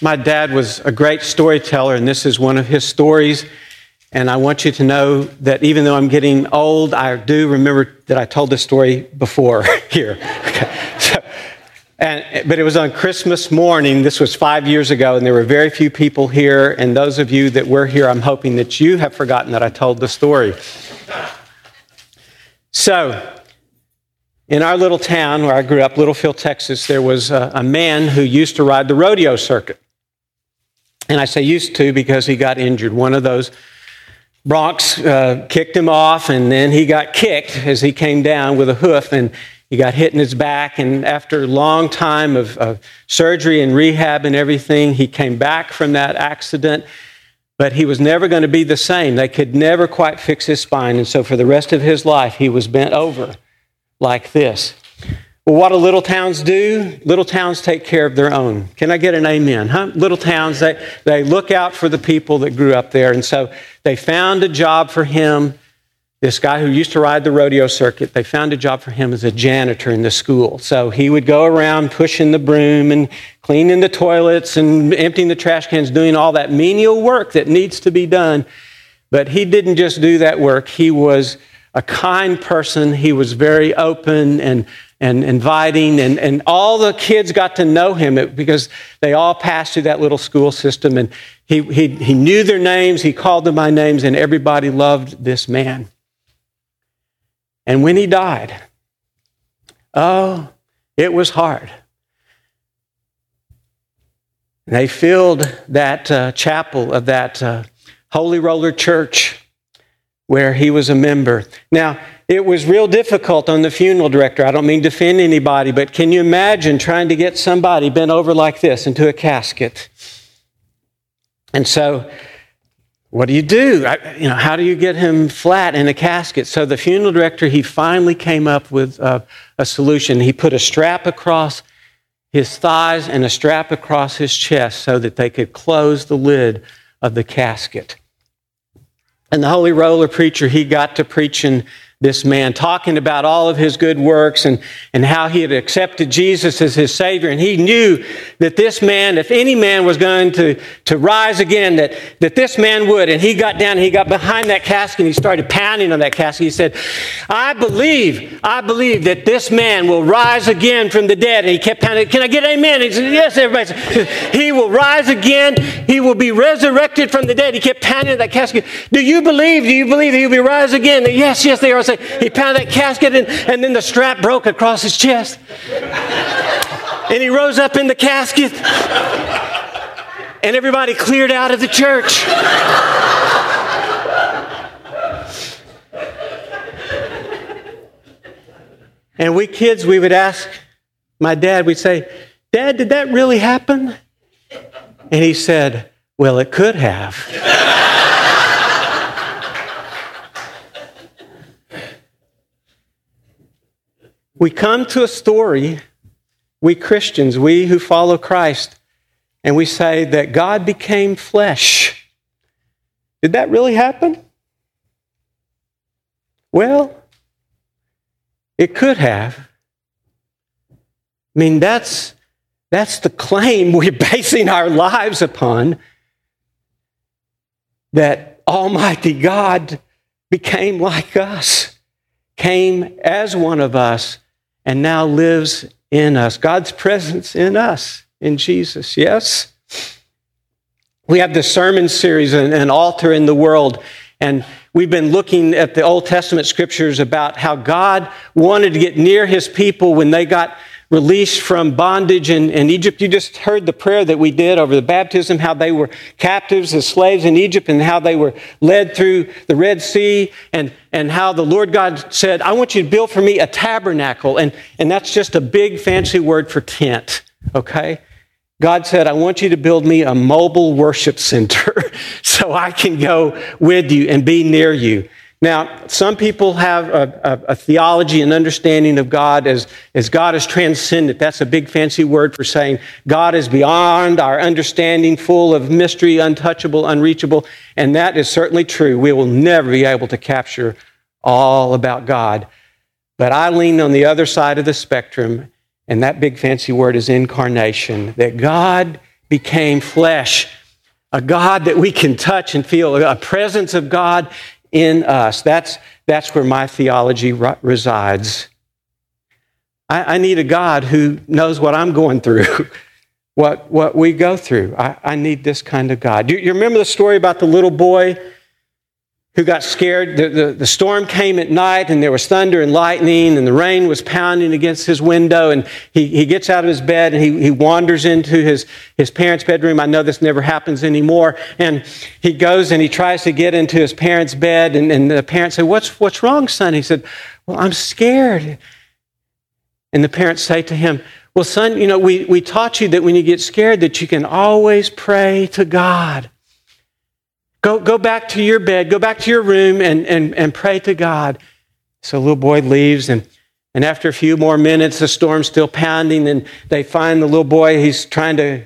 My dad was a great storyteller, and this is one of his stories. And I want you to know that even though I'm getting old, I do remember that I told this story before here. And, but it was on Christmas morning. This was five years ago, and there were very few people here. And those of you that were here, I'm hoping that you have forgotten that I told the story. So, in our little town where I grew up, Littlefield, Texas, there was a, a man who used to ride the rodeo circuit. And I say used to because he got injured. One of those broncs uh, kicked him off, and then he got kicked as he came down with a hoof, and he got hit in his back. And after a long time of, of surgery and rehab and everything, he came back from that accident. But he was never going to be the same. They could never quite fix his spine. And so for the rest of his life, he was bent over like this. Well, what do little towns do? Little towns take care of their own. Can I get an amen? Huh? Little towns, they, they look out for the people that grew up there. And so they found a job for him. This guy who used to ride the rodeo circuit, they found a job for him as a janitor in the school. So he would go around pushing the broom and cleaning the toilets and emptying the trash cans, doing all that menial work that needs to be done. But he didn't just do that work, he was a kind person. He was very open and and inviting, and, and all the kids got to know him because they all passed through that little school system. And he, he, he knew their names, he called them by names, and everybody loved this man. And when he died, oh, it was hard. They filled that uh, chapel of that uh, Holy Roller Church where he was a member. Now, it was real difficult on the funeral director. I don't mean to offend anybody, but can you imagine trying to get somebody bent over like this into a casket? And so, what do you do? I, you know, how do you get him flat in a casket? So the funeral director, he finally came up with a, a solution. He put a strap across his thighs and a strap across his chest so that they could close the lid of the casket. And the holy roller preacher, he got to preaching this man, talking about all of his good works and, and how he had accepted Jesus as his Savior. And he knew that this man, if any man was going to, to rise again, that, that this man would. And he got down and he got behind that casket and he started pounding on that casket. He said, I believe, I believe that this man will rise again from the dead. And he kept pounding, Can I get amen? He said, Yes, everybody said, He will rise again. He will be resurrected from the dead. He kept pounding that casket. Do you believe? Do you believe that he will be rise again? Yes, yes, they are he pounded that casket and, and then the strap broke across his chest. and he rose up in the casket. And everybody cleared out of the church. and we kids, we would ask my dad, we'd say, Dad, did that really happen? And he said, Well, it could have. We come to a story, we Christians, we who follow Christ, and we say that God became flesh. Did that really happen? Well, it could have. I mean, that's, that's the claim we're basing our lives upon that Almighty God became like us, came as one of us and now lives in us. God's presence in us, in Jesus, yes? We have this sermon series, An Altar in the World, and we've been looking at the Old Testament scriptures about how God wanted to get near his people when they got released from bondage in, in, Egypt. You just heard the prayer that we did over the baptism, how they were captives as slaves in Egypt and how they were led through the Red Sea and, and how the Lord God said, I want you to build for me a tabernacle. And, and that's just a big fancy word for tent, okay? God said, I want you to build me a mobile worship center so I can go with you and be near you. Now, some people have a, a, a, theology and understanding of God as, as God is transcendent. That's a big fancy word for saying God is beyond our understanding, full of mystery, untouchable, unreachable. And that is certainly true. We will never be able to capture all about God. But I lean on the other side of the spectrum, and that big fancy word is incarnation, that God became flesh, a God that we can touch and feel, a presence of God in us. That's, that's where my theology resides. I, I need a God who knows what I'm going through, what, what we go through. I, I need this kind of God. You, you remember the story about the little boy who got scared. The, the, the, storm came at night and there was thunder and lightning and the rain was pounding against his window. And he, he gets out of his bed and he, he wanders into his, his parents' bedroom. I know this never happens anymore. And he goes and he tries to get into his parents' bed. And, and the parents say, what's, what's wrong, son? He said, Well, I'm scared. And the parents say to him, Well, son, you know, we, we taught you that when you get scared, that you can always pray to God. Go, go back to your bed, go back to your room and, and, and pray to God. So little boy leaves, and, and after a few more minutes, the storm's still pounding, and they find the little boy, he's trying to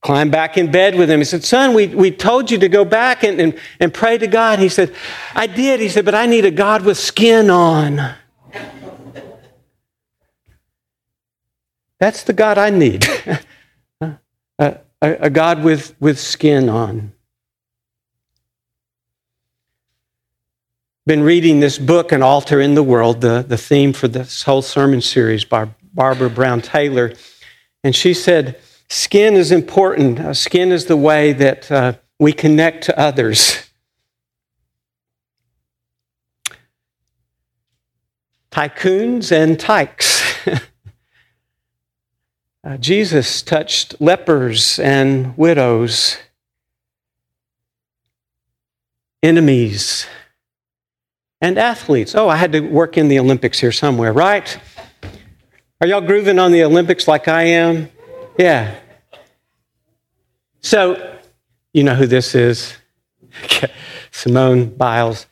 climb back in bed with him. He said, Son, we, we told you to go back and, and, and pray to God. He said, I did. He said, But I need a God with skin on. That's the God I need. a, a, a, God with, with skin on. Been reading this book, An Altar in the World, the, the theme for this whole sermon series by Barbara Brown Taylor. And she said, Skin is important. Uh, skin is the way that uh, we connect to others. Tycoons and tykes. Uh, Jesus touched lepers and widows, enemies, and athletes. Oh, I had to work in the Olympics here somewhere, right? Are y'all grooving on the Olympics like I am? Yeah. So, you know who this is? Simone Biles.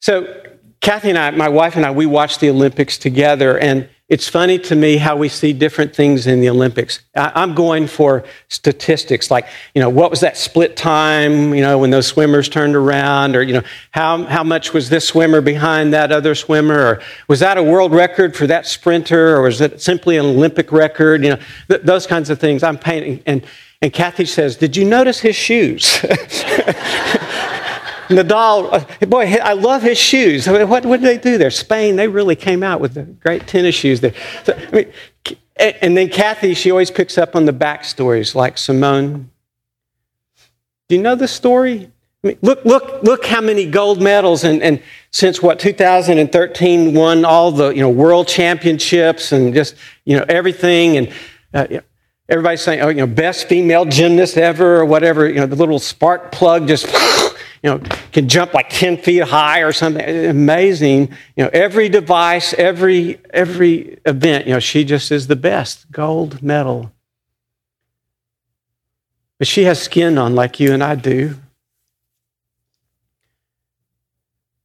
So, Kathy and I, my wife and I, we watched the Olympics together, and it's funny to me how we see different things in the Olympics. I'm going for statistics, like, you know, what was that split time, you know, when those swimmers turned around, or, you know, how, how much was this swimmer behind that other swimmer, or was that a world record for that sprinter, or was it simply an Olympic record, you know, th- those kinds of things. I'm painting. And, and Kathy says, Did you notice his shoes? Nadal, uh, boy, I love his shoes. I mean, what, what did they do there? Spain, they really came out with the great tennis shoes there. So, I mean, and then Kathy, she always picks up on the backstories like Simone. Do you know the story? I mean, look, look, look how many gold medals and, and since what 2013 won all the you know world championships and just you know everything and uh, everybody's saying oh you know best female gymnast ever or whatever you know the little spark plug just you know, can jump like 10 feet high or something. Amazing. You know, every device, every, every event, you know, she just is the best. Gold medal. But she has skin on like you and I do.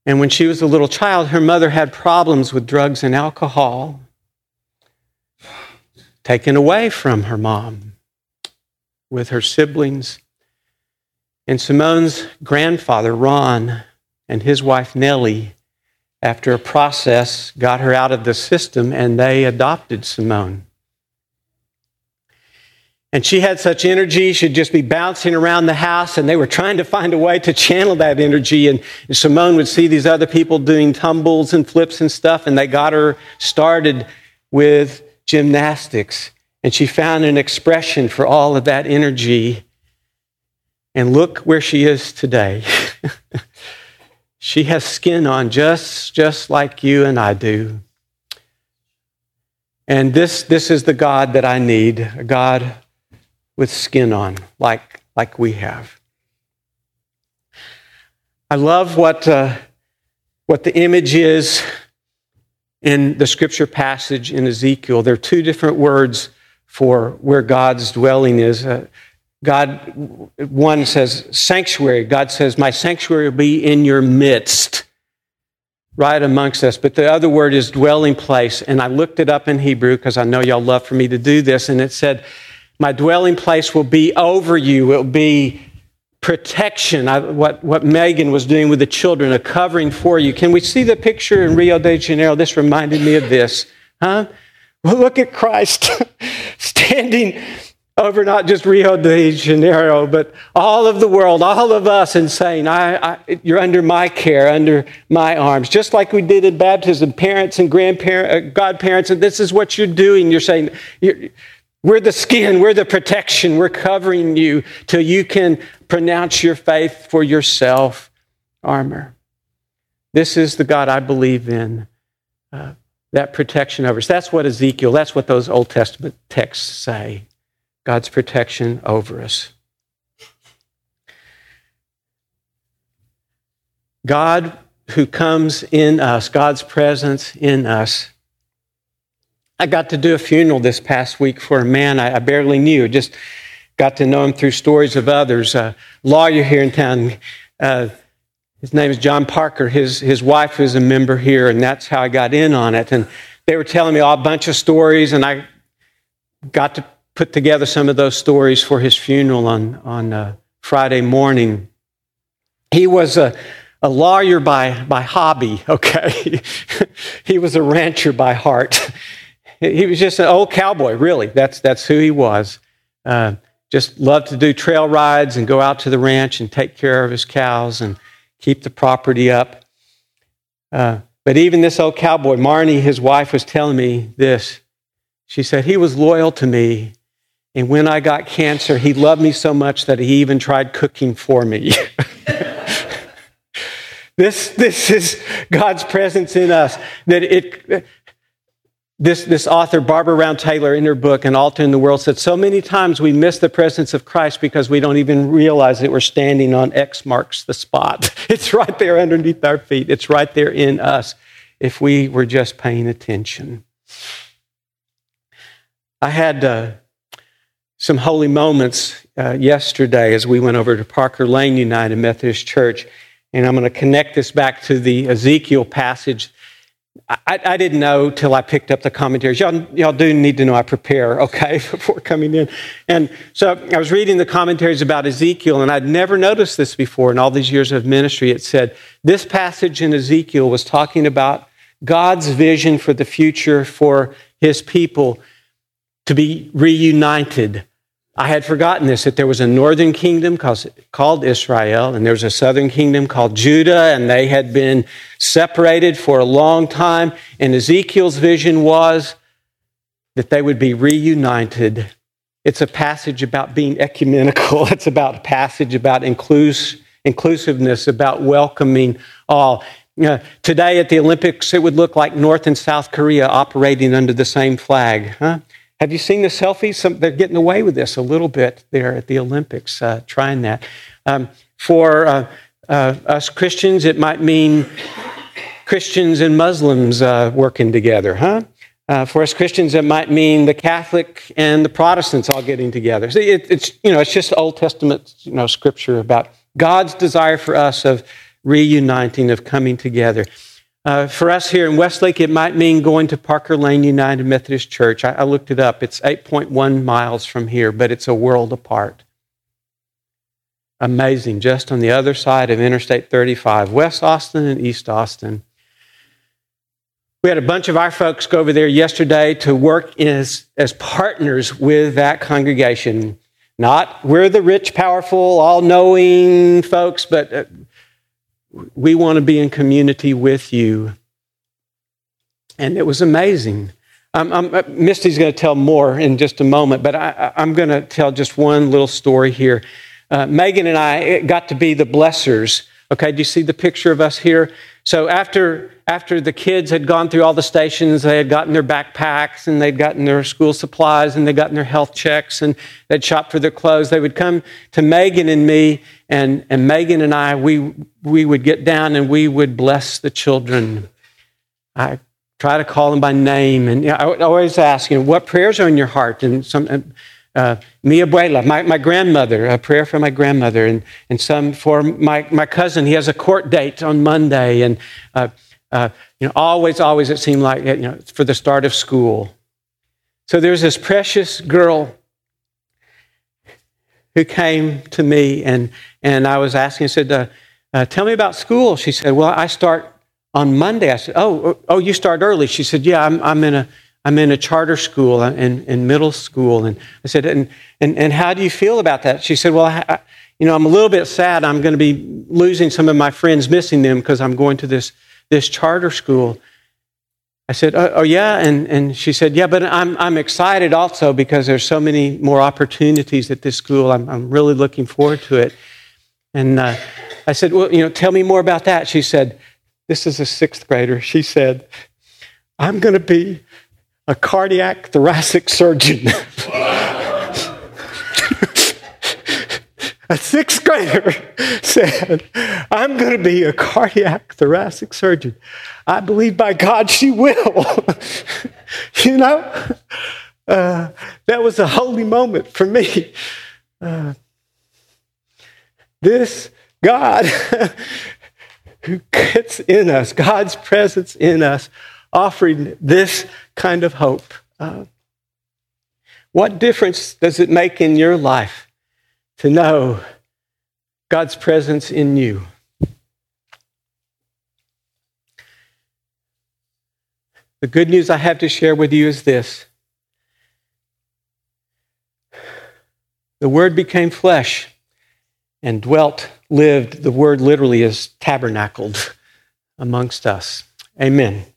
And when she was a little child, her mother had problems with drugs and alcohol taken away from her mom with her siblings. And Simone's grandfather, Ron, and his wife, Nellie, after a process, got her out of the system and they adopted Simone. And she had such energy, she'd just be bouncing around the house, and they were trying to find a way to channel that energy. And Simone would see these other people doing tumbles and flips and stuff, and they got her started with gymnastics. And she found an expression for all of that energy and look where she is today. she has skin on just, just like you and I do. And this, this is the God that I need, a God with skin on, like, like we have. I love what, uh, what the image is in the scripture passage in Ezekiel. There are two different words for where God's dwelling is. Uh, God, one says sanctuary. God says, My sanctuary will be in your midst, right amongst us. But the other word is dwelling place. And I looked it up in Hebrew because I know y'all love for me to do this. And it said, My dwelling place will be over you. It will be protection. I, what, what Megan was doing with the children, a covering for you. Can we see the picture in Rio de Janeiro? This reminded me of this. Huh? Well, look at Christ standing over not just Rio de Janeiro, but all of the world, all of us, and saying, I, I, You're under my care, under my arms. Just like we did in baptism, parents and grandparents, uh, godparents, and this is what you're doing. You're saying, you're, We're the skin, we're the protection, we're covering you till you can pronounce your faith for yourself armor. This is the God I believe in. Uh, that protection over us. That's what Ezekiel, that's what those Old Testament texts say. God's protection over us. God who comes in us, God's presence in us. I got to do a funeral this past week for a man I, I barely knew, just got to know him through stories of others. A lawyer here in town, uh, his name is John Parker. His, his wife is a member here, and that's how I got in on it. And they were telling me all a bunch of stories, and I got to put together some of those stories for his funeral on, on uh, Friday morning. He was a, a lawyer by, by hobby, okay? he was a rancher by heart. He was just an old cowboy, really. That's, that's who he was. Uh, just loved to do trail rides and go out to the ranch and take care of his cows and keep the property up. Uh, but even this old cowboy, Marnie, his wife, was telling me this. She said, He was loyal to me and when I got cancer, he loved me so much that he even tried cooking for me. this, this is God's presence in us. That it, this, this author, Barbara Brown Taylor, in her book, An Altar in the World, said so many times we miss the presence of Christ because we don't even realize that we're standing on X marks the spot. It's right there underneath our feet, it's right there in us if we were just paying attention. I had. Uh, some holy moments uh, yesterday as we went over to Parker Lane United Methodist Church. And I'm going to connect this back to the Ezekiel passage. I, I didn't know till I picked up the commentaries. Y'all, y'all do need to know I prepare, okay, before coming in. And so I was reading the commentaries about Ezekiel, and I'd never noticed this before in all these years of ministry. It said this passage in Ezekiel was talking about God's vision for the future for his people to be reunited. I had forgotten this that there was a northern kingdom called Israel, and there was a southern kingdom called Judah, and they had been separated for a long time. And Ezekiel's vision was that they would be reunited. It's a passage about being ecumenical, it's about a passage about inclus- inclusiveness, about welcoming all. Uh, today at the Olympics, it would look like North and South Korea operating under the same flag. Huh? Have you seen the selfies? Some, they're getting away with this a little bit there at the Olympics, uh, trying that. Um, for uh, uh, us Christians, it might mean Christians and Muslims uh, working together, huh? Uh, for us Christians, it might mean the Catholic and the Protestants all getting together. It, it's you know, it's just Old Testament you know scripture about God's desire for us of reuniting, of coming together. Uh, for us here in Westlake, it might mean going to Parker Lane United Methodist Church. I, I looked it up. It's 8.1 miles from here, but it's a world apart. Amazing. Just on the other side of Interstate 35, West Austin and East Austin. We had a bunch of our folks go over there yesterday to work as, as partners with that congregation. Not we're the rich, powerful, all knowing folks, but uh, we want to be in community with you. And it was amazing. Um, uh, Misty's going to tell more in just a moment, but I, am going to tell just one little story here. Uh, Megan and I got to be the blessers. Okay, do you see the picture of us here? So after after the kids had gone through all the stations, they had gotten their backpacks and they'd gotten their school supplies and they'd gotten their health checks and they'd shopped for their clothes. They would come to Megan and me, and, and Megan and I, we, we would get down and we would bless the children. I try to call them by name, and you know, I would always ask, you know, what prayers are in your heart? And some, uh, mi abuela, my, my grandmother, a prayer for my grandmother, and, and some for my, my cousin. He has a court date on Monday, and uh, uh, you know, always, always it seemed like you know, for the start of school. So there's this precious girl who came to me, and, and I was asking, I said, uh, uh, Tell me about school. She said, Well, I start on Monday. I said, Oh, oh, oh you start early. She said, Yeah, I'm, I'm, in, a, I'm in a charter school in, in middle school. And I said, and, and, and how do you feel about that? She said, well, I, you know, I'm a little bit sad. I'm going to be losing some of my friends, missing them because I'm going to this, this charter school. I said, oh, oh, yeah? And, and she said, yeah, but I'm, I'm excited also because there's so many more opportunities at this school. I'm, I'm really looking forward to it. And uh, I said, well, you know, tell me more about that. She said, this is a sixth grader. She said, I'm going to be a cardiac thoracic surgeon. a sixth grader said, I'm going to be a cardiac thoracic surgeon. I believe by God she will. you know, uh, that was a holy moment for me. Uh, this God who gets in us, God's presence in us, offering this kind of hope. Uh, what difference does it make in your life to know God's presence in you? The good news I have to share with you is this the Word became flesh and dwelt, lived. The word literally is tabernacled amongst us. Amen.